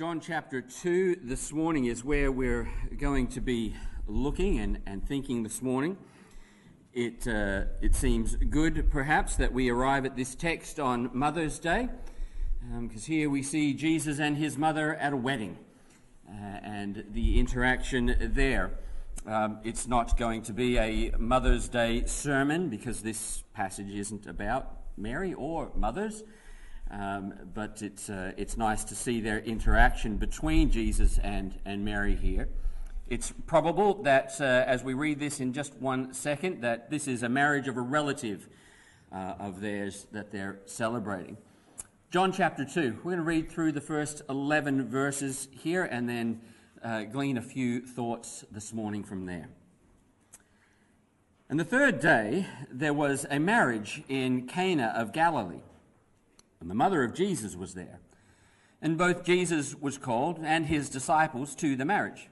John chapter 2 this morning is where we're going to be looking and, and thinking this morning. It, uh, it seems good, perhaps, that we arrive at this text on Mother's Day, because um, here we see Jesus and his mother at a wedding uh, and the interaction there. Um, it's not going to be a Mother's Day sermon because this passage isn't about Mary or mothers. Um, but it's, uh, it's nice to see their interaction between Jesus and, and Mary here. It's probable that, uh, as we read this in just one second, that this is a marriage of a relative uh, of theirs that they're celebrating. John chapter 2. We're going to read through the first 11 verses here and then uh, glean a few thoughts this morning from there. And the third day, there was a marriage in Cana of Galilee and the mother of Jesus was there. And both Jesus was called and his disciples to the marriage.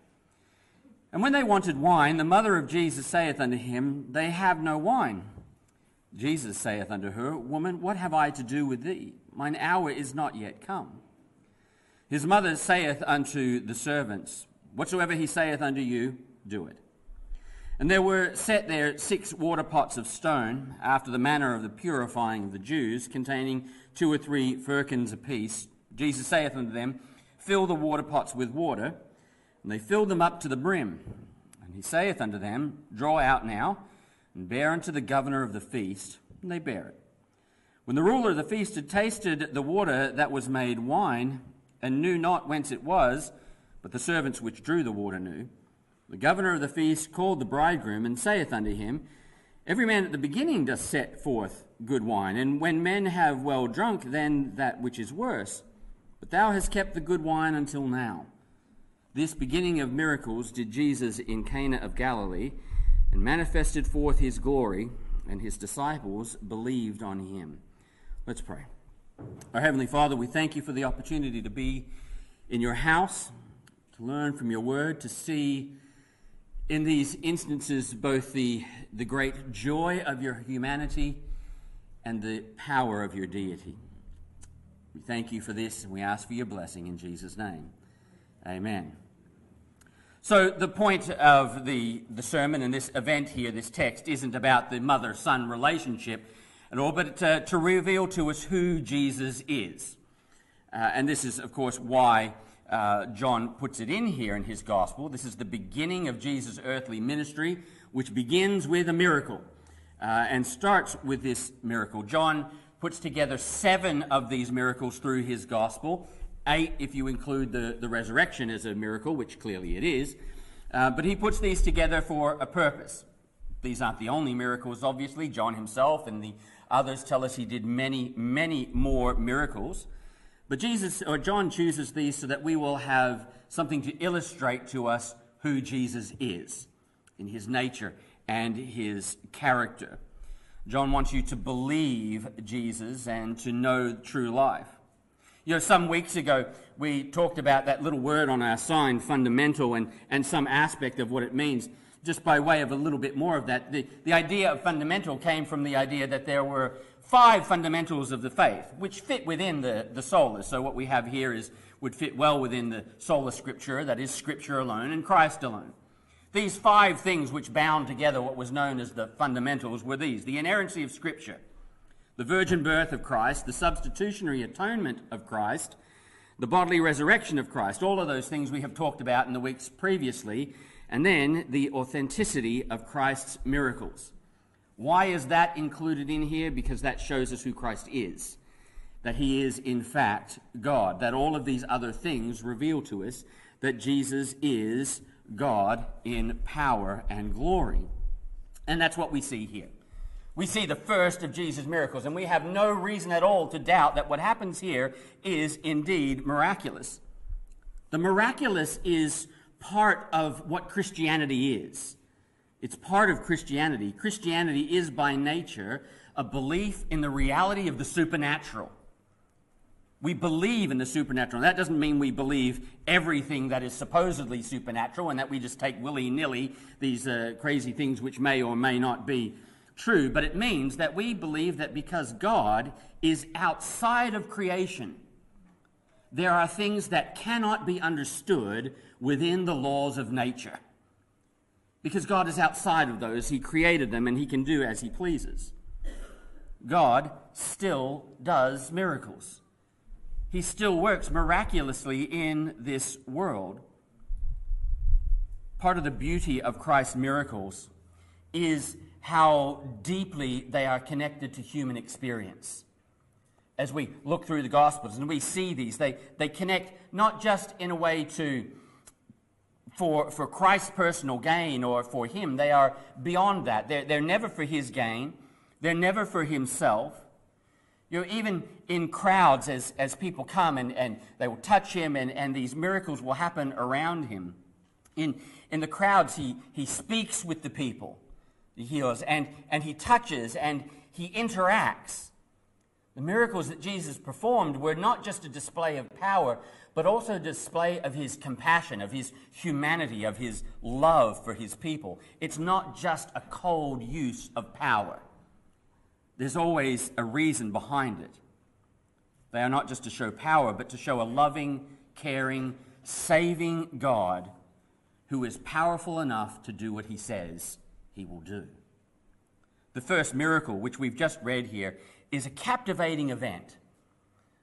And when they wanted wine, the mother of Jesus saith unto him, They have no wine. Jesus saith unto her, Woman, what have I to do with thee? Mine hour is not yet come. His mother saith unto the servants, Whatsoever he saith unto you, do it. And there were set there six water pots of stone, after the manner of the purifying of the Jews, containing two or three firkins apiece. Jesus saith unto them, Fill the water pots with water. And they filled them up to the brim. And he saith unto them, Draw out now, and bear unto the governor of the feast. And they bear it. When the ruler of the feast had tasted the water that was made wine, and knew not whence it was, but the servants which drew the water knew, the governor of the feast called the bridegroom and saith unto him, Every man at the beginning doth set forth good wine, and when men have well drunk, then that which is worse. But thou hast kept the good wine until now. This beginning of miracles did Jesus in Cana of Galilee, and manifested forth his glory, and his disciples believed on him. Let's pray. Our Heavenly Father, we thank you for the opportunity to be in your house, to learn from your word, to see in these instances both the, the great joy of your humanity and the power of your deity. We thank you for this and we ask for your blessing in Jesus' name. Amen. So, the point of the, the sermon and this event here, this text, isn't about the mother son relationship at all, but to, to reveal to us who Jesus is. Uh, and this is, of course, why uh, John puts it in here in his gospel. This is the beginning of Jesus' earthly ministry, which begins with a miracle uh, and starts with this miracle. John puts together seven of these miracles through his gospel, eight if you include the, the resurrection as a miracle, which clearly it is. Uh, but he puts these together for a purpose. These aren't the only miracles, obviously. John himself and the others tell us he did many, many more miracles. But Jesus or John chooses these so that we will have something to illustrate to us who Jesus is in his nature and his character. John wants you to believe Jesus and to know true life. You know, some weeks ago, we talked about that little word on our sign, fundamental, and, and some aspect of what it means. Just by way of a little bit more of that, the, the idea of fundamental came from the idea that there were five fundamentals of the faith, which fit within the, the sola. So what we have here is would fit well within the sola scriptura, that is scripture alone and Christ alone. These five things which bound together what was known as the fundamentals were these the inerrancy of scripture, the virgin birth of Christ, the substitutionary atonement of Christ, the bodily resurrection of Christ, all of those things we have talked about in the weeks previously, and then the authenticity of Christ's miracles. Why is that included in here? Because that shows us who Christ is. That he is, in fact, God. That all of these other things reveal to us that Jesus is God in power and glory. And that's what we see here. We see the first of Jesus' miracles, and we have no reason at all to doubt that what happens here is indeed miraculous. The miraculous is part of what Christianity is. It's part of Christianity. Christianity is by nature a belief in the reality of the supernatural. We believe in the supernatural. That doesn't mean we believe everything that is supposedly supernatural and that we just take willy nilly these uh, crazy things which may or may not be true, but it means that we believe that because God is outside of creation, there are things that cannot be understood within the laws of nature. Because God is outside of those, He created them and He can do as He pleases. God still does miracles. He still works miraculously in this world. Part of the beauty of Christ's miracles is how deeply they are connected to human experience. As we look through the Gospels and we see these, they, they connect not just in a way to for, for Christ's personal gain or for him, they are beyond that. They're, they're never for his gain, they're never for himself. You know, even in crowds, as, as people come and, and they will touch him and, and these miracles will happen around him. In, in the crowds, he, he speaks with the people, he heals, and, and he touches and he interacts. The miracles that Jesus performed were not just a display of power, but also a display of his compassion, of his humanity, of his love for his people. It's not just a cold use of power. There's always a reason behind it. They are not just to show power, but to show a loving, caring, saving God who is powerful enough to do what he says he will do. The first miracle, which we've just read here, is a captivating event.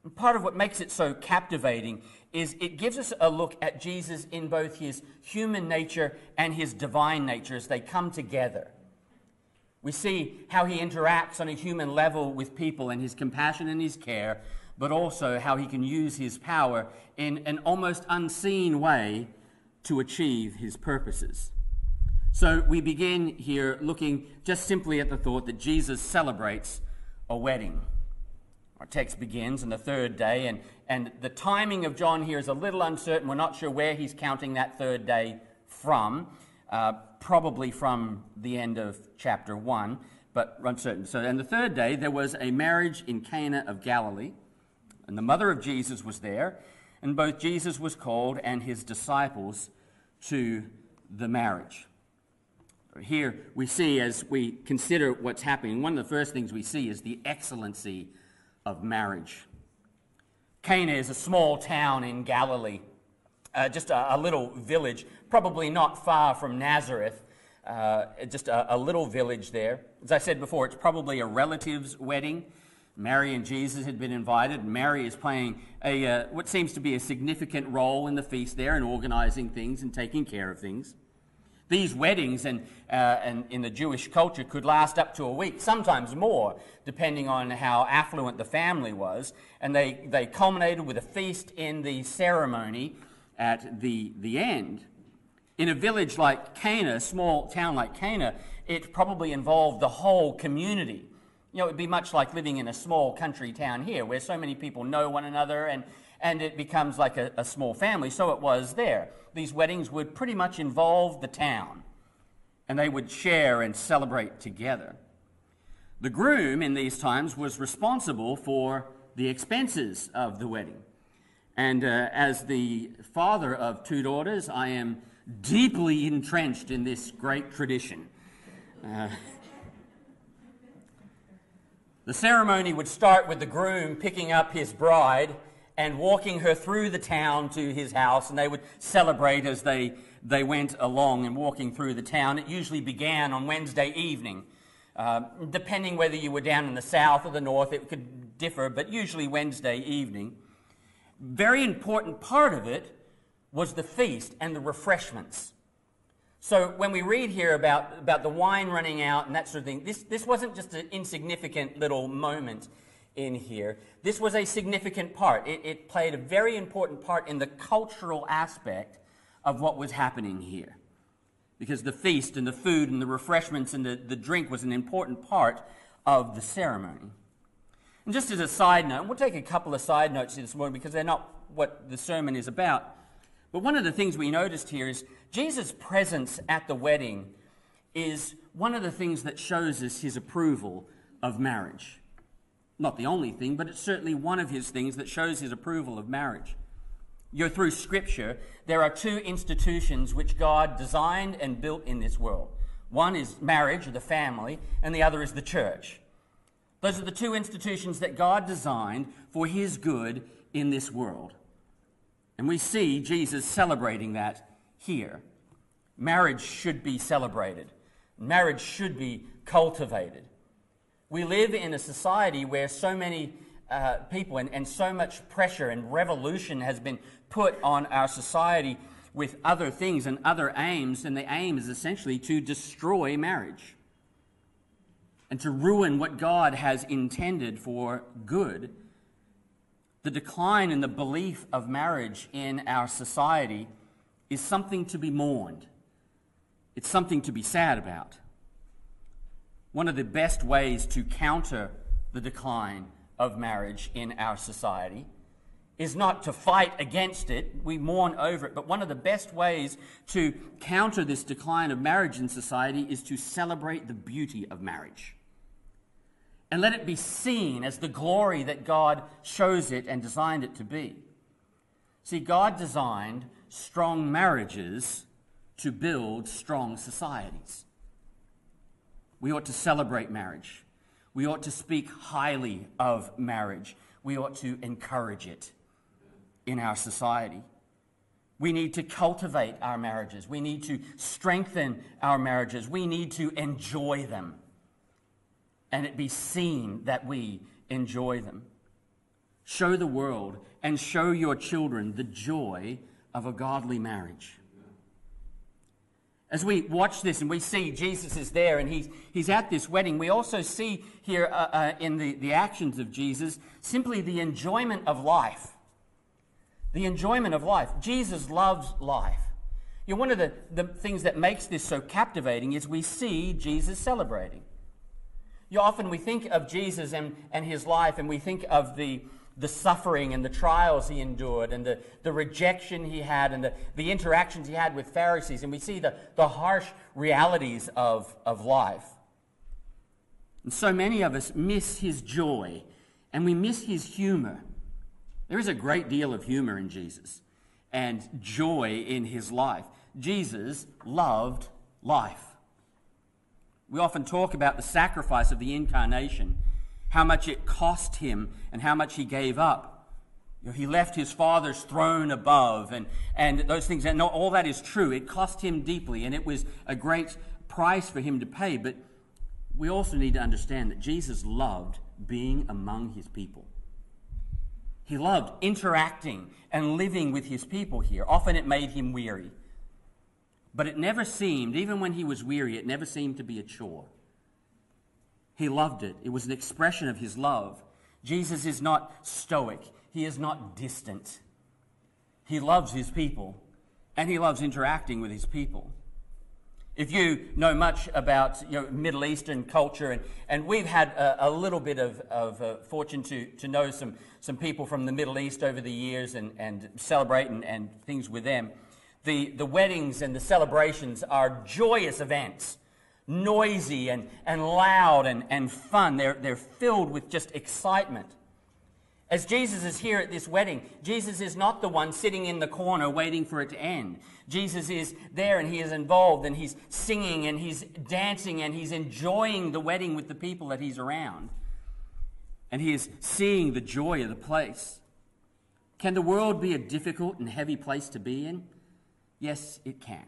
And part of what makes it so captivating is it gives us a look at Jesus in both his human nature and his divine nature as they come together. We see how he interacts on a human level with people and his compassion and his care, but also how he can use his power in an almost unseen way to achieve his purposes. So we begin here looking just simply at the thought that Jesus celebrates a wedding. Our text begins on the third day, and, and the timing of John here is a little uncertain. We're not sure where he's counting that third day from uh, probably from the end of chapter 1, but uncertain. So, and the third day, there was a marriage in Cana of Galilee, and the mother of Jesus was there, and both Jesus was called and his disciples to the marriage. Here we see, as we consider what's happening, one of the first things we see is the excellency of marriage. Cana is a small town in Galilee uh, just a, a, little village, probably not far from Nazareth, uh, just a, a, little village there. As I said before, it's probably a relative's wedding. Mary and Jesus had been invited. Mary is playing a, uh, what seems to be a significant role in the feast there in organizing things and taking care of things. These weddings and, uh, in the Jewish culture could last up to a week, sometimes more, depending on how affluent the family was. And they, they culminated with a feast in the ceremony at the, the end. In a village like Cana, a small town like Cana, it probably involved the whole community. You know, it would be much like living in a small country town here where so many people know one another and, and it becomes like a, a small family. So it was there. These weddings would pretty much involve the town and they would share and celebrate together. The groom in these times was responsible for the expenses of the wedding. And uh, as the father of two daughters, I am deeply entrenched in this great tradition. Uh, the ceremony would start with the groom picking up his bride and walking her through the town to his house, and they would celebrate as they, they went along and walking through the town. It usually began on Wednesday evening. Uh, depending whether you were down in the south or the north, it could differ, but usually Wednesday evening very important part of it was the feast and the refreshments. So when we read here about, about the wine running out and that sort of thing, this, this wasn't just an insignificant little moment in here. This was a significant part. It, it played a very important part in the cultural aspect of what was happening here. Because the feast and the food and the refreshments and the, the drink was an important part of the ceremony. And just as a side note, we'll take a couple of side notes this morning because they're not what the sermon is about. But one of the things we noticed here is Jesus' presence at the wedding is one of the things that shows us his approval of marriage. Not the only thing, but it's certainly one of his things that shows his approval of marriage. You're through Scripture, there are two institutions which God designed and built in this world. One is marriage, the family, and the other is the church. Those are the two institutions that God designed for His good in this world. And we see Jesus celebrating that here. Marriage should be celebrated, marriage should be cultivated. We live in a society where so many uh, people and, and so much pressure and revolution has been put on our society with other things and other aims, and the aim is essentially to destroy marriage and to ruin what God has intended for good. The decline in the belief of marriage in our society is something to be mourned. It's something to be sad about. One of the best ways to counter the decline of marriage in our society is not to fight against it, we mourn over it, but one of the best ways to counter this decline of marriage in society is to celebrate the beauty of marriage. And let it be seen as the glory that God shows it and designed it to be. See, God designed strong marriages to build strong societies. We ought to celebrate marriage. We ought to speak highly of marriage. We ought to encourage it in our society. We need to cultivate our marriages. We need to strengthen our marriages. We need to enjoy them. And it be seen that we enjoy them. Show the world and show your children the joy of a godly marriage. As we watch this and we see Jesus is there and he's, he's at this wedding, we also see here uh, uh, in the, the actions of Jesus simply the enjoyment of life. The enjoyment of life. Jesus loves life. You know, one of the, the things that makes this so captivating is we see Jesus celebrating. You know, often we think of Jesus and, and his life and we think of the, the suffering and the trials he endured and the, the rejection he had and the, the interactions he had with Pharisees. And we see the, the harsh realities of, of life. And so many of us miss his joy and we miss his humor. There is a great deal of humor in Jesus and joy in his life. Jesus loved life. We often talk about the sacrifice of the incarnation how much it cost him and how much he gave up. You know, he left his father's throne above and, and those things. And all that is true. It cost him deeply, and it was a great price for him to pay. But we also need to understand that Jesus loved being among his people. He loved interacting and living with his people here. Often it made him weary. But it never seemed, even when he was weary, it never seemed to be a chore. He loved it. It was an expression of his love. Jesus is not stoic, he is not distant. He loves his people, and he loves interacting with his people. If you know much about you know, Middle Eastern culture, and, and we've had a, a little bit of, of uh, fortune to, to know some, some people from the Middle East over the years and, and celebrate and, and things with them, the, the weddings and the celebrations are joyous events noisy and, and loud and, and fun. They're, they're filled with just excitement. As Jesus is here at this wedding, Jesus is not the one sitting in the corner waiting for it to end. Jesus is there and he is involved and he's singing and he's dancing and he's enjoying the wedding with the people that he's around. And he is seeing the joy of the place. Can the world be a difficult and heavy place to be in? Yes, it can.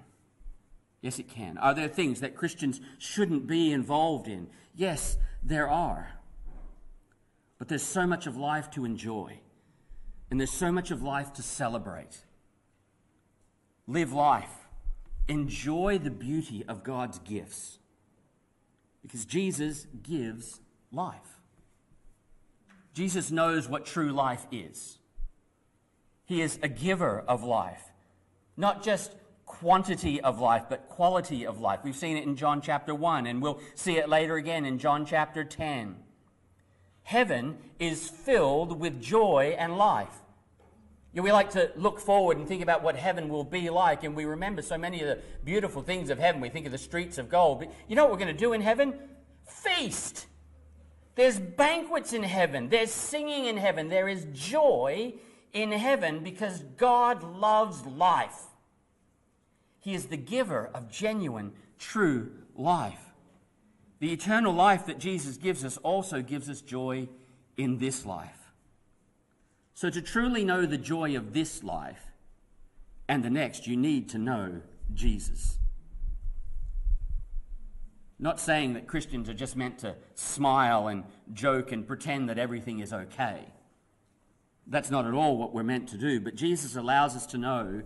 Yes, it can. Are there things that Christians shouldn't be involved in? Yes, there are. But there's so much of life to enjoy, and there's so much of life to celebrate. Live life. Enjoy the beauty of God's gifts. Because Jesus gives life. Jesus knows what true life is. He is a giver of life, not just quantity of life, but quality of life. We've seen it in John chapter 1, and we'll see it later again in John chapter 10. Heaven is filled with joy and life. You know, we like to look forward and think about what heaven will be like, and we remember so many of the beautiful things of heaven. We think of the streets of gold. But you know what we're going to do in heaven? Feast. There's banquets in heaven, there's singing in heaven, there is joy in heaven because God loves life. He is the giver of genuine, true life. The eternal life that Jesus gives us also gives us joy in this life. So, to truly know the joy of this life, and the next, you need to know Jesus. Not saying that Christians are just meant to smile and joke and pretend that everything is okay. That's not at all what we're meant to do, but Jesus allows us to know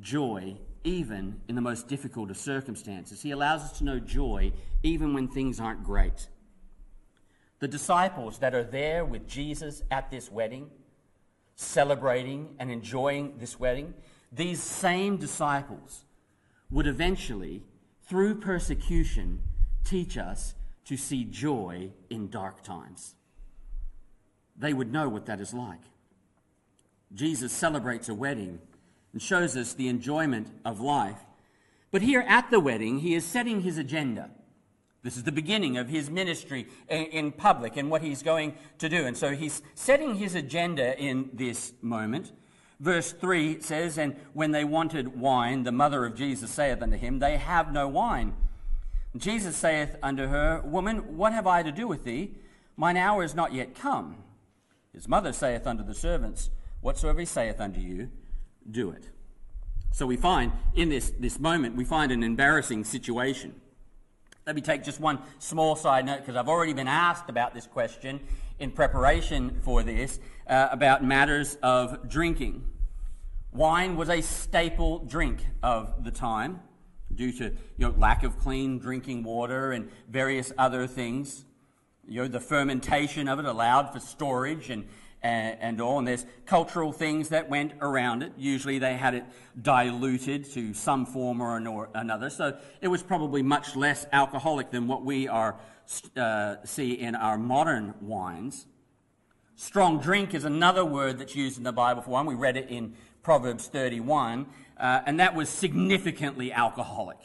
joy even in the most difficult of circumstances. He allows us to know joy even when things aren't great. The disciples that are there with Jesus at this wedding, celebrating and enjoying this wedding, these same disciples would eventually, through persecution, teach us to see joy in dark times. They would know what that is like. Jesus celebrates a wedding and shows us the enjoyment of life. But here at the wedding, he is setting his agenda. This is the beginning of his ministry in public and what he's going to do. And so he's setting his agenda in this moment. Verse 3 says, And when they wanted wine, the mother of Jesus saith unto him, They have no wine. Jesus saith unto her, Woman, what have I to do with thee? Mine hour is not yet come. His mother saith unto the servants, Whatsoever he saith unto you, do it. So we find in this, this moment, we find an embarrassing situation. Let me take just one small side note because I've already been asked about this question in preparation for this uh, about matters of drinking. Wine was a staple drink of the time due to you know, lack of clean drinking water and various other things. You know, the fermentation of it allowed for storage and and, and all, and there's cultural things that went around it. Usually they had it diluted to some form or another, so it was probably much less alcoholic than what we are uh, see in our modern wines. Strong drink is another word that's used in the Bible for one. We read it in Proverbs 31, uh, and that was significantly alcoholic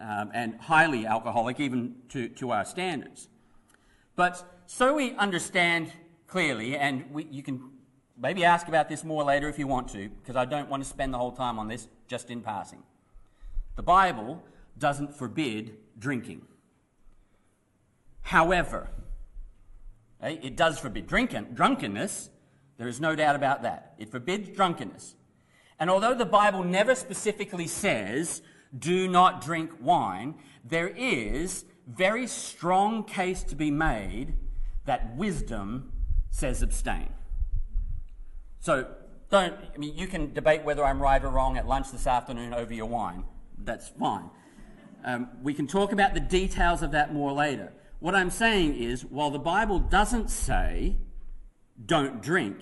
um, and highly alcoholic, even to, to our standards. But so we understand clearly, and we, you can maybe ask about this more later if you want to, because I don't want to spend the whole time on this just in passing. The Bible doesn't forbid drinking. However, eh, it does forbid drinking, drunkenness. There is no doubt about that. It forbids drunkenness. And although the Bible never specifically says, do not drink wine, there is very strong case to be made that wisdom says abstain. So don't, I mean, you can debate whether I'm right or wrong at lunch this afternoon over your wine. That's fine. Um, we can talk about the details of that more later. What I'm saying is, while the Bible doesn't say don't drink,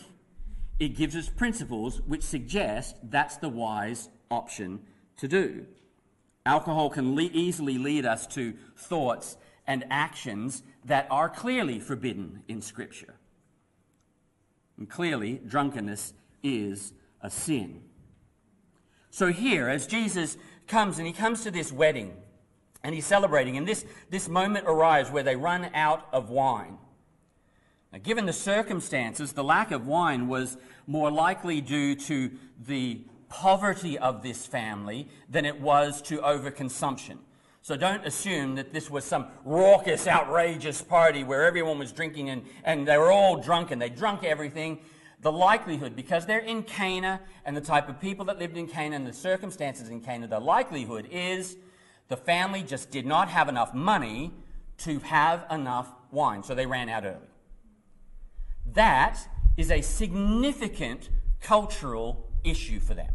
it gives us principles which suggest that's the wise option to do. Alcohol can le- easily lead us to thoughts and actions that are clearly forbidden in Scripture. And clearly, drunkenness is a sin. So here, as Jesus comes and he comes to this wedding and he's celebrating, and this, this moment arrives where they run out of wine. Now, given the circumstances, the lack of wine was more likely due to the poverty of this family than it was to overconsumption. So don't assume that this was some raucous, outrageous party where everyone was drinking and, and they were all drunk and they drunk everything. The likelihood, because they're in Cana and the type of people that lived in Cana and the circumstances in Cana, the likelihood is the family just did not have enough money to have enough wine, so they ran out early. That is a significant cultural issue for them.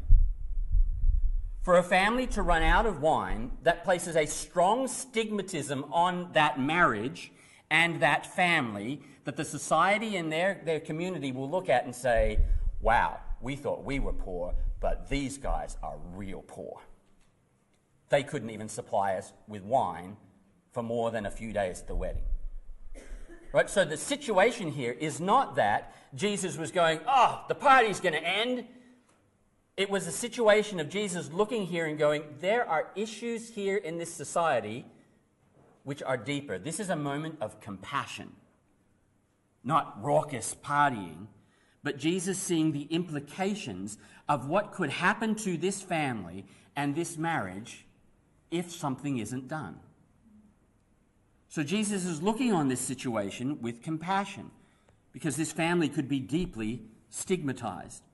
For a family to run out of wine, that places a strong stigmatism on that marriage and that family that the society and their, their community will look at and say, wow, we thought we were poor, but these guys are real poor. They couldn't even supply us with wine for more than a few days at the wedding. Right? So the situation here is not that Jesus was going, oh, the party's going to end. It was a situation of Jesus looking here and going, there are issues here in this society which are deeper. This is a moment of compassion, not raucous partying, but Jesus seeing the implications of what could happen to this family and this marriage if something isn't done. So Jesus is looking on this situation with compassion because this family could be deeply stigmatized.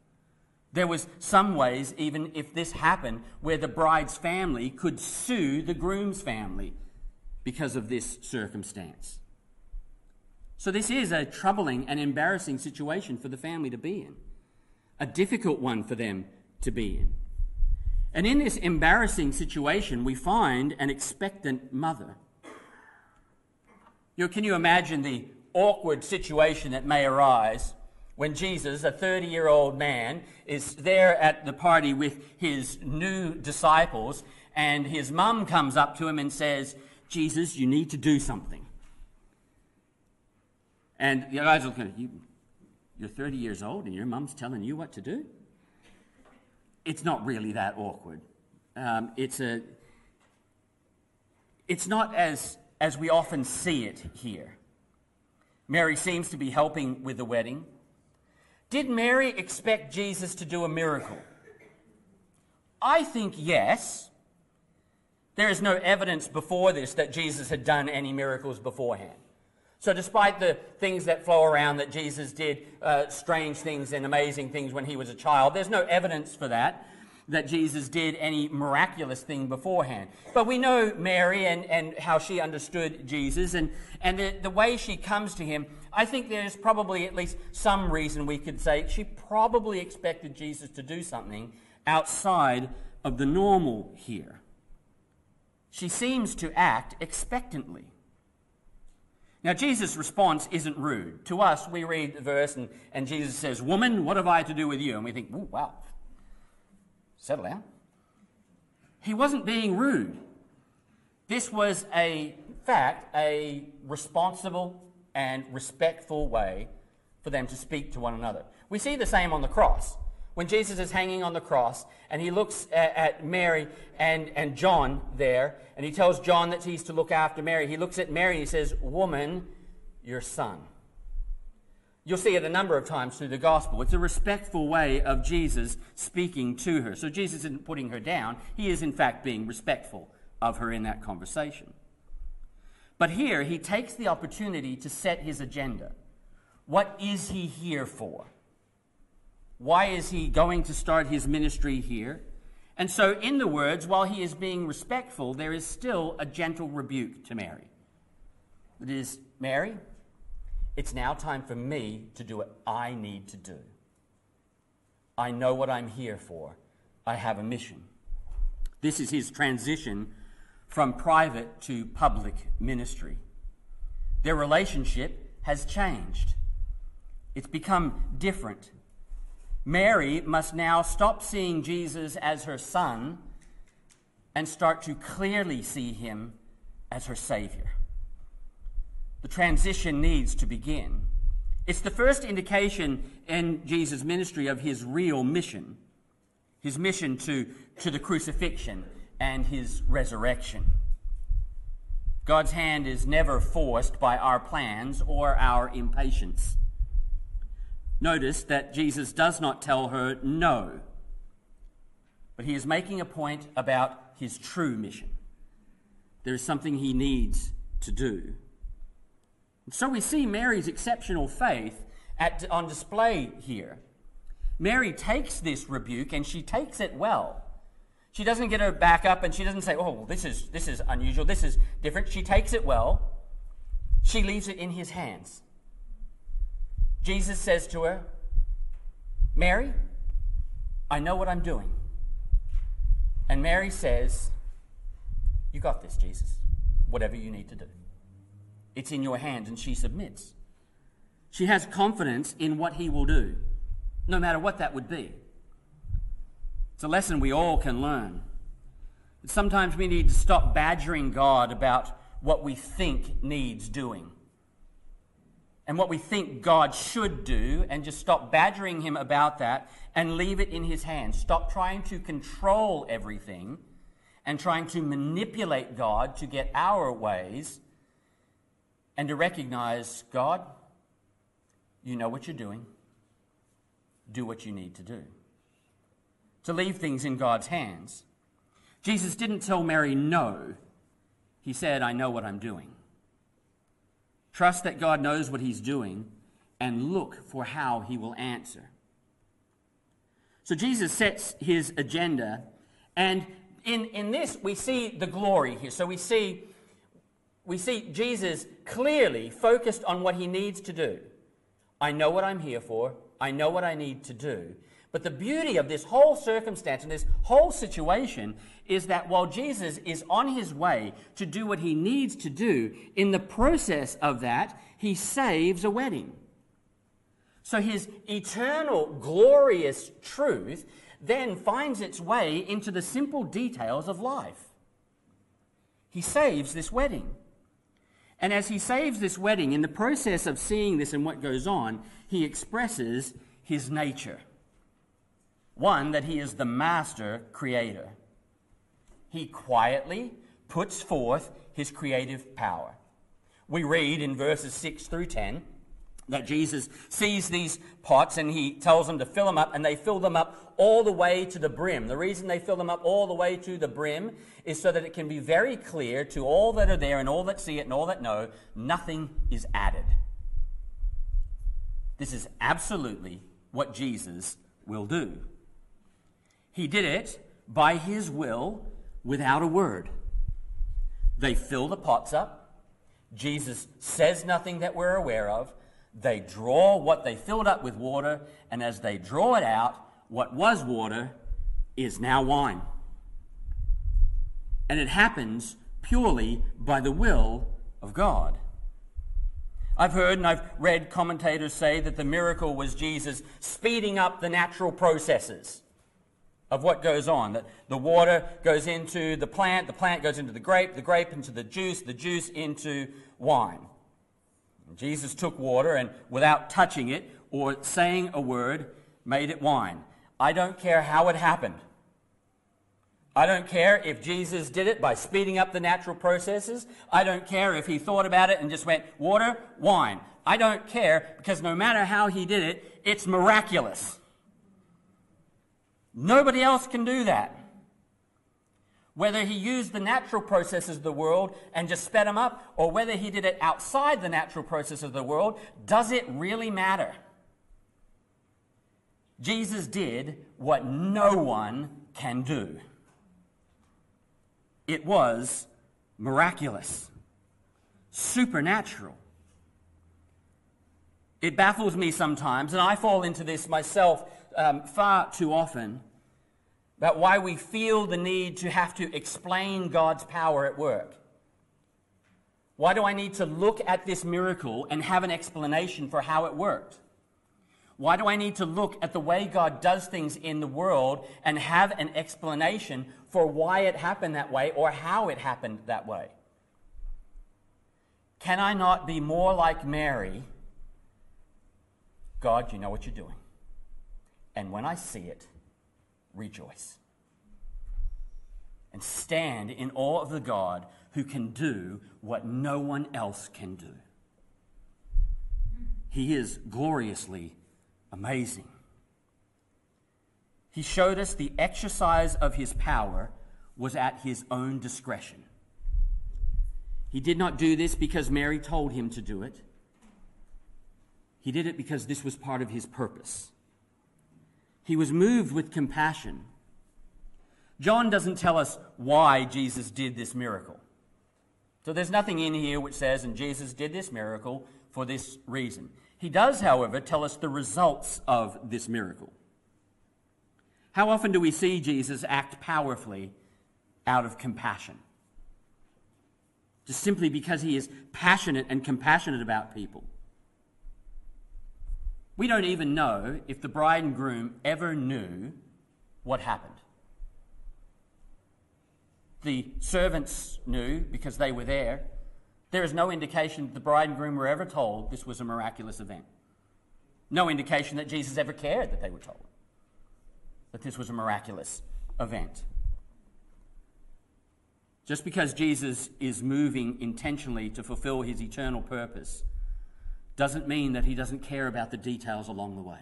There was some ways, even if this happened, where the bride's family could sue the groom's family because of this circumstance. So this is a troubling and embarrassing situation for the family to be in, a difficult one for them to be in. And in this embarrassing situation, we find an expectant mother. You know, can you imagine the awkward situation that may arise when Jesus, a 30 year old man, is there at the party with his new disciples, and his mum comes up to him and says, Jesus, you need to do something. And the guys are looking, you, you're 30 years old and your mum's telling you what to do? It's not really that awkward. Um, it's, a, it's not as, as we often see it here. Mary seems to be helping with the wedding. Did Mary expect Jesus to do a miracle? I think yes. There is no evidence before this that Jesus had done any miracles beforehand. So, despite the things that flow around that Jesus did uh, strange things and amazing things when he was a child, there's no evidence for that, that Jesus did any miraculous thing beforehand. But we know Mary and, and how she understood Jesus and, and the, the way she comes to him I think there's probably at least some reason we could say she probably expected Jesus to do something outside of the normal here. She seems to act expectantly. Now, Jesus' response isn't rude. To us, we read the verse and, and Jesus says, Woman, what have I to do with you? And we think, Ooh, wow, settle down. He wasn't being rude. This was a fact, a responsible and respectful way for them to speak to one another. We see the same on the cross. When Jesus is hanging on the cross and he looks at, at, Mary and, and John there, and he tells John that he's to look after Mary, he looks at Mary and he says, Woman, your son. You'll see it a number of times through the gospel. It's a respectful way of Jesus speaking to her. So Jesus isn't putting her down, he is, in fact, being respectful of her in that conversation. But here, he takes the opportunity to set his agenda. What is he here for? Why is he going to start his ministry here? And so, in the words, while he is being respectful, there is still a gentle rebuke to Mary. It is, Mary, it's now time for me to do what I need to do. I know what I'm here for. I have a mission. This is his transition from private to public ministry. Their relationship has changed, it's become different. Mary must now stop seeing Jesus as her son and start to clearly see him as her Savior. The transition needs to begin. It's the first indication in Jesus' ministry of his real mission, his mission to, to the crucifixion and his resurrection. God's hand is never forced by our plans or our impatience. Notice that Jesus does not tell her no, but he is making a point about his true mission. There is something he needs to do. And so we see Mary's exceptional faith at, on display here. Mary takes this rebuke and she takes it well. She doesn't get her back up and she doesn't say, oh, this is, this is unusual, this is different. She takes it well. She leaves it in his hands. Jesus says to her, Mary, I know what I'm doing. And Mary says, You got this, Jesus. Whatever you need to do. It's in your hands, and she submits. She has confidence in what he will do, no matter what that would be. It's a lesson we all can learn. Sometimes we need to stop badgering God about what we think needs doing and what we think God should do, and just stop badgering Him about that and leave it in His hands. Stop trying to control everything and trying to manipulate God to get our ways and to recognize God, you know what you're doing. Do what you need to do to leave things in God's hands. Jesus didn't tell Mary no. He said, I know what I'm doing. Trust that God knows what he's doing and look for how he will answer. So Jesus sets his agenda, and in, in this we see the glory here. So we see, we see Jesus clearly focused on what he needs to do. I know what I'm here for, I know what I need to do. But the beauty of this whole circumstance and this whole situation is that while Jesus is on his way to do what he needs to do, in the process of that, he saves a wedding. So his eternal, glorious truth then finds its way into the simple details of life. He saves this wedding. And as he saves this wedding, in the process of seeing this and what goes on, he expresses his nature. One, that he is the master creator. He quietly puts forth his creative power. We read in verses 6 through 10 that Jesus sees these pots and he tells them to fill them up, and they fill them up all the way to the brim. The reason they fill them up all the way to the brim is so that it can be very clear to all that are there and all that see it and all that know nothing is added. This is absolutely what Jesus will do. He did it by his will without a word. They fill the pots up. Jesus says nothing that we're aware of. They draw what they filled up with water, and as they draw it out, what was water is now wine. And it happens purely by the will of God. I've heard and I've read commentators say that the miracle was Jesus speeding up the natural processes of what goes on. That the water goes into the plant, the plant goes into the grape, the grape into the juice, the juice into wine. Jesus took water and, without touching it or saying a word, made it wine. I don't care how it happened. I don't care if Jesus did it by speeding up the natural processes. I don't care if he thought about it and just went, water, wine. I don't care because no matter how he did it, it's miraculous. Nobody else can do that. Whether he used the natural processes of the world and just sped them up, or whether he did it outside the natural process of the world, does it really matter? Jesus did what no one can do. It was miraculous, supernatural. It baffles me sometimes, and I fall into this myself um, far too often about why we feel the need to have to explain God's power at work. Why do I need to look at this miracle and have an explanation for how it worked? Why do I need to look at the way God does things in the world and have an explanation for why it happened that way or how it happened that way? Can I not be more like Mary? God, you know what you're doing. And when I see it, rejoice. And stand in awe of the God who can do what no one else can do. He is gloriously amazing. He showed us the exercise of his power was at his own discretion. He did not do this because Mary told him to do it. He did it because this was part of his purpose. He was moved with compassion. John doesn't tell us why Jesus did this miracle. So there's nothing in here which says, and Jesus did this miracle for this reason. He does, however, tell us the results of this miracle. How often do we see Jesus act powerfully out of compassion? Just simply because he is passionate and compassionate about people. We don't even know if the bride and groom ever knew what happened. The servants knew because they were there. There is no indication that the bride and groom were ever told this was a miraculous event. No indication that Jesus ever cared that they were told that this was a miraculous event. Just because Jesus is moving intentionally to fulfill his eternal purpose doesn't mean that he doesn't care about the details along the way.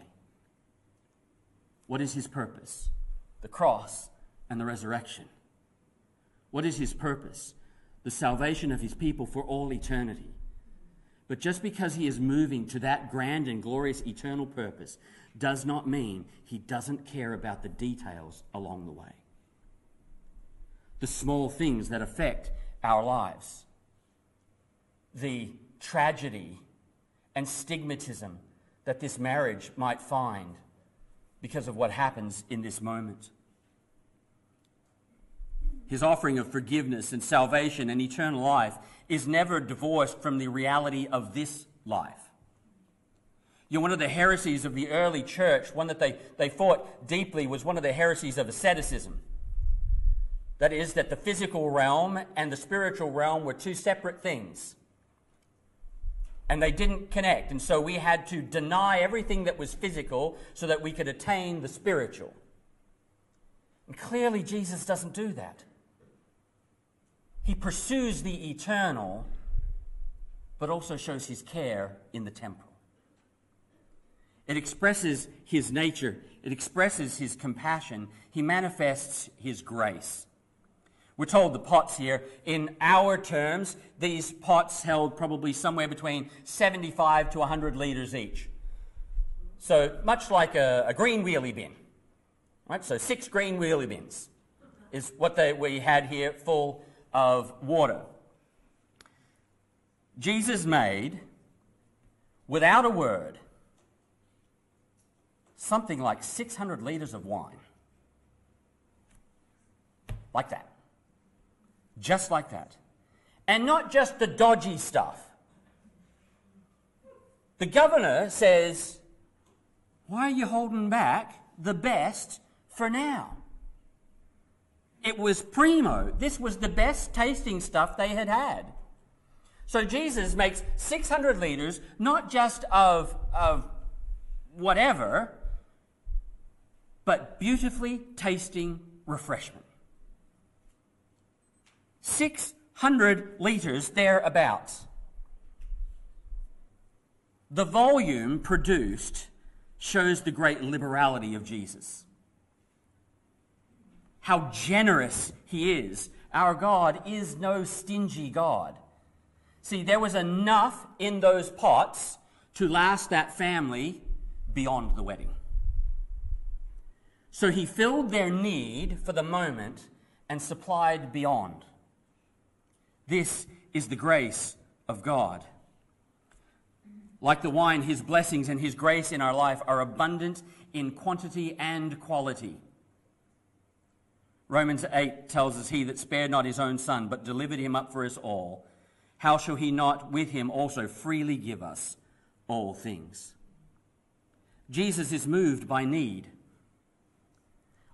What is his purpose? The cross and the resurrection. What is his purpose? The salvation of his people for all eternity. But just because he is moving to that grand and glorious eternal purpose does not mean he doesn't care about the details along the way. The small things that affect our lives, the tragedy and stigmatism that this marriage might find because of what happens in this moment. His offering of forgiveness and salvation and eternal life is never divorced from the reality of this life. You know, one of the heresies of the early church, one that they, they fought deeply, was one of the heresies of asceticism. That is, that the physical realm and the spiritual realm were two separate things. And they didn't connect. And so we had to deny everything that was physical so that we could attain the spiritual. And clearly, Jesus doesn't do that. He pursues the eternal, but also shows his care in the temporal. It expresses his nature, it expresses his compassion, he manifests his grace. We're told the pots here, in our terms, these pots held probably somewhere between 75 to 100 litres each. So much like a, a, green wheelie bin. Right? So six green wheelie bins is what they, we had here full of water. Jesus made, without a word, something like 600 litres of wine. Like that. Just like that. And not just the dodgy stuff. The governor says, Why are you holding back the best for now? It was primo. This was the best tasting stuff they had had. So Jesus makes 600 liters, not just of, of whatever, but beautifully tasting refreshment. 600 liters thereabouts. The volume produced shows the great liberality of Jesus how generous he is. Our God is no stingy God. See, there was enough in those pots to last that family beyond the wedding. So he filled their need for the moment and supplied beyond. This is the grace of God. Like the wine, his blessings and his grace in our life are abundant in quantity and quality. Romans 8 tells us, He that spared not his own son, but delivered him up for us all, how shall he not with him also freely give us all things? Jesus is moved by need.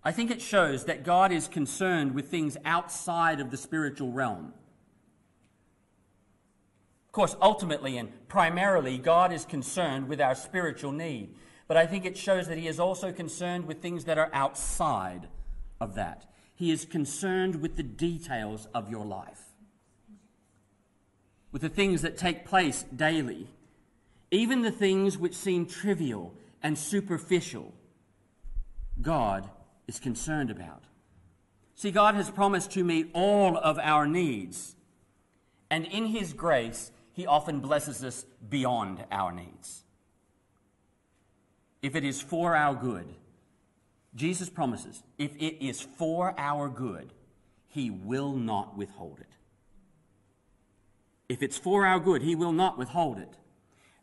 I think it shows that God is concerned with things outside of the spiritual realm. Course, ultimately and primarily, God is concerned with our spiritual need. But I think it shows that He is also concerned with things that are outside of that. He is concerned with the details of your life, with the things that take place daily, even the things which seem trivial and superficial. God is concerned about. See, God has promised to meet all of our needs, and in His grace, He often blesses us beyond our needs. If it is for our good, Jesus promises if it is for our good, he will not withhold it. If it's for our good, he will not withhold it.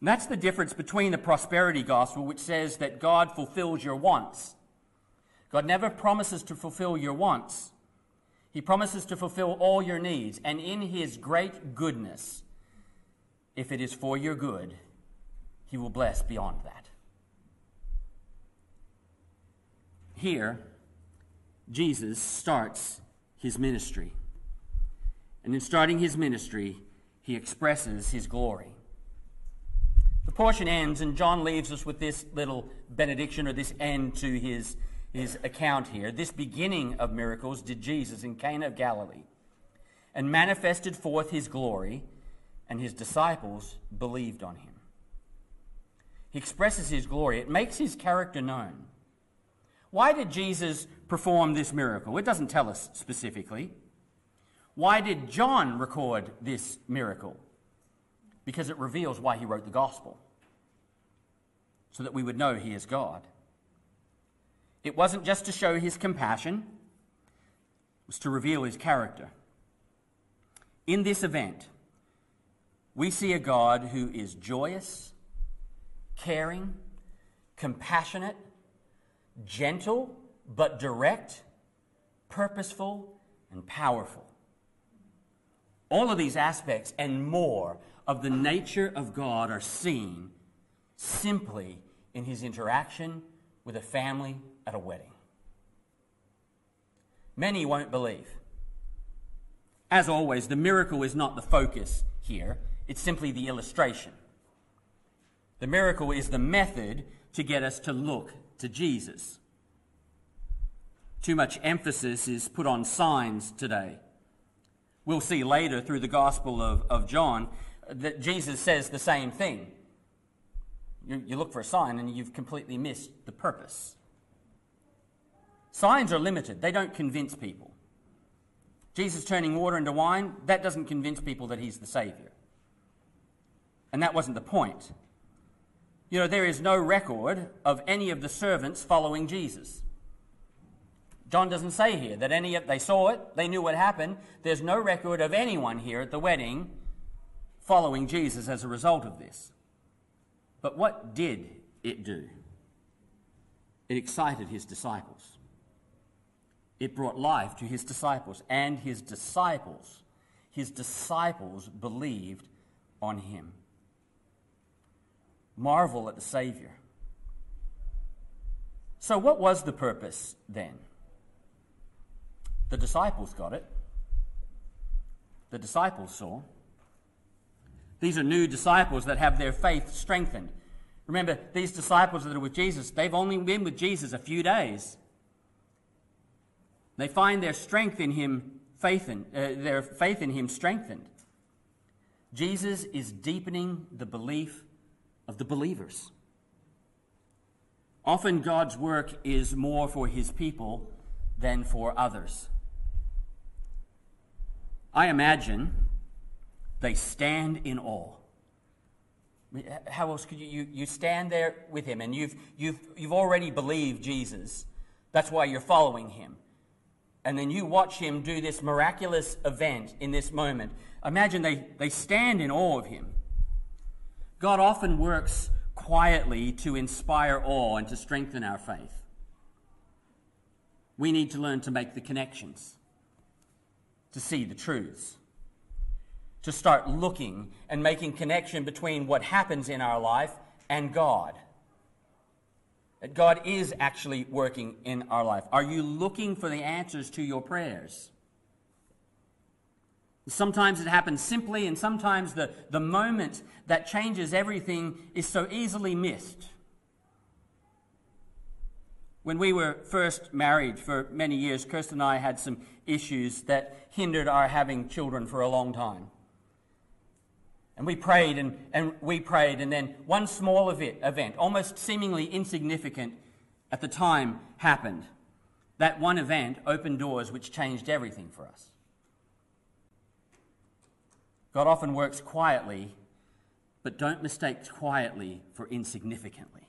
And that's the difference between the prosperity gospel, which says that God fulfills your wants. God never promises to fulfill your wants. He promises to fulfill all your needs. And in his great goodness, if it is for your good, he will bless beyond that. Here, Jesus starts his ministry. And in starting his ministry, he expresses his glory. The portion ends, and John leaves us with this little benediction or this end to his, his account here. This beginning of miracles did Jesus in Cana of Galilee and manifested forth his glory, and his disciples believed on him. He expresses his glory, it makes his character known. Why did Jesus perform this miracle? It doesn't tell us specifically. Why did John record this miracle? because it reveals why he wrote the gospel, so that we would know he is God. It wasn't just to show his compassion, it was to reveal his character. In this event, we see a God who is joyous, caring, compassionate, gentle, but direct, purposeful, and powerful. All of these aspects and more of the nature of God are seen simply in his interaction with a family at a wedding. Many won't believe. As always, the miracle is not the focus here, it's simply the illustration. The miracle is the method to get us to look to Jesus. Too much emphasis is put on signs today. We'll see later through the Gospel of, of John that Jesus says the same thing. You, you look for a sign and you've completely missed the purpose. Signs are limited, they don't convince people. Jesus turning water into wine, that doesn't convince people that he's the Savior. And that wasn't the point. You know, there is no record of any of the servants following Jesus. John doesn't say here that any of they saw it, they knew what happened. There's no record of anyone here at the wedding following Jesus as a result of this. But what did it do? It excited his disciples. It brought life to his disciples, and his disciples, his disciples believed on him marvel at the Savior. So, what was the purpose then? The disciples got it. The disciples saw. These are new disciples that have their faith strengthened. Remember, these disciples that are with Jesus, they've only been with Jesus a few days. They find their strength in Him, faith in, uh, their faith in Him strengthened. Jesus is deepening the belief of the believers. Often God's work is more for his people than for others. I imagine they stand in awe. How else could you, you, you stand there with him and you've, you've, you've already believed Jesus. That's why you're following him. And then you watch him do this miraculous event in this moment. Imagine they, they stand in awe of him. God often works quietly to inspire awe and to strengthen our faith. We need to learn to make the connections, to see the truths, to start looking and making connection between what happens in our life and God. That God is actually working in our life. Are you looking for the answers to your prayers? Sometimes it happens simply, and sometimes the, the moment that changes everything is so easily missed. When we were first married for many years, Kirsten and I had some issues that hindered our having children for a long time. And we prayed and, and we prayed, and then one small event, event, almost seemingly insignificant at the time, happened. That one event opened doors which changed everything for us. God often works quietly, but don't mistake quietly for insignificantly.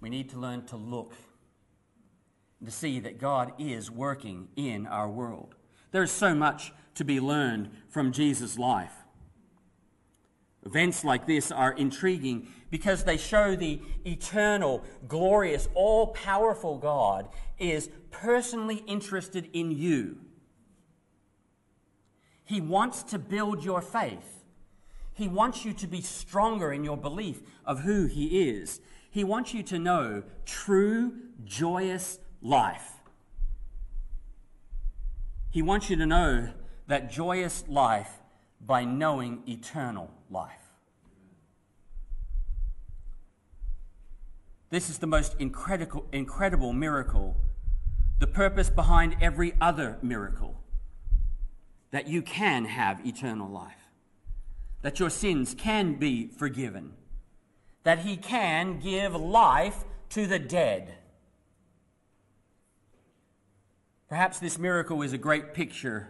We need to learn to look to see that God is working in our world. There is so much to be learned from Jesus' life. Events like this are intriguing because they show the eternal, glorious, all powerful God is personally interested in you. He wants to build your faith. He wants you to be stronger in your belief of who He is. He wants you to know true, joyous life. He wants you to know that joyous life by knowing eternal life. This is the most incredible, incredible miracle, the purpose behind every other miracle that you can have eternal life, that your sins can be forgiven, that He can give life to the dead. Perhaps this miracle is a great picture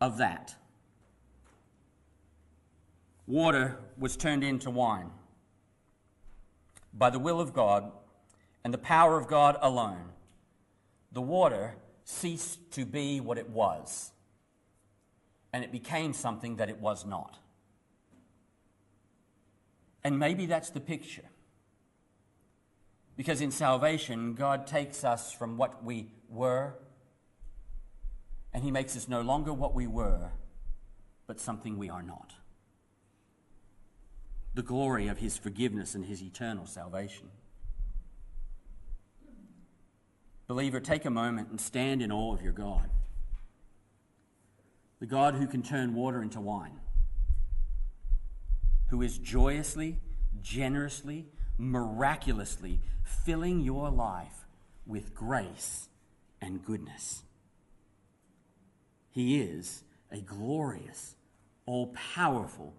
of that. water was turned into wine by the will of God and the power of God alone. The water ceased to be what it was, and it became something that it was not. And maybe that's the picture. Because in salvation, God takes us from what we were, and He makes us no longer what we were, but something we are not. The glory of His forgiveness and His eternal salvation. Believer, take a moment and stand in awe of your God. The God who can turn water into wine, who is joyously, generously, miraculously filling your life with grace and goodness. He is a glorious, all powerful,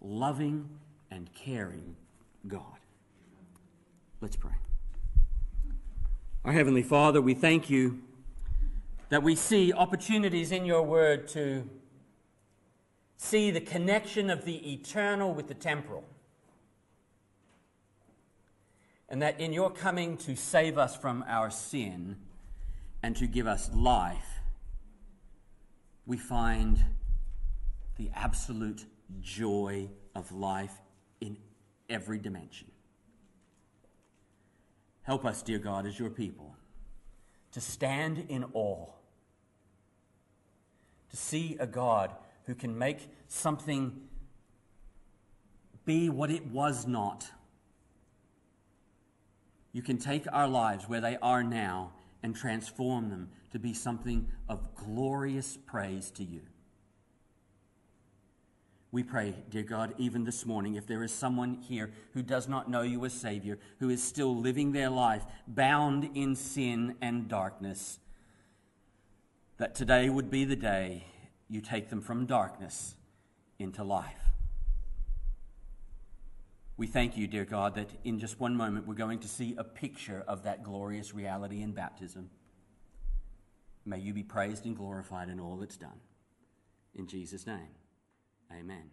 loving, and caring God. Let's pray. Our Heavenly Father, we thank you that we see opportunities in your word to see the connection of the eternal with the temporal and that in your coming to save us from our sin and to give us life, we find the absolute joy of life in every dimension. Help us, dear God, as your people, to stand in awe, to see a God who can make something be what it was not you can take our lives where they are now and transform them to be something of glorious praise to you. We pray, dear God, even this morning, if there is someone here who does not know you as Savior, who is still living their life bound in sin and darkness, that today would be the day you take them from darkness into life. We thank you, dear God, that in just one moment we're going to see a picture of that glorious reality in baptism. May you be praised and glorified in all that's done. In Jesus' name, amen.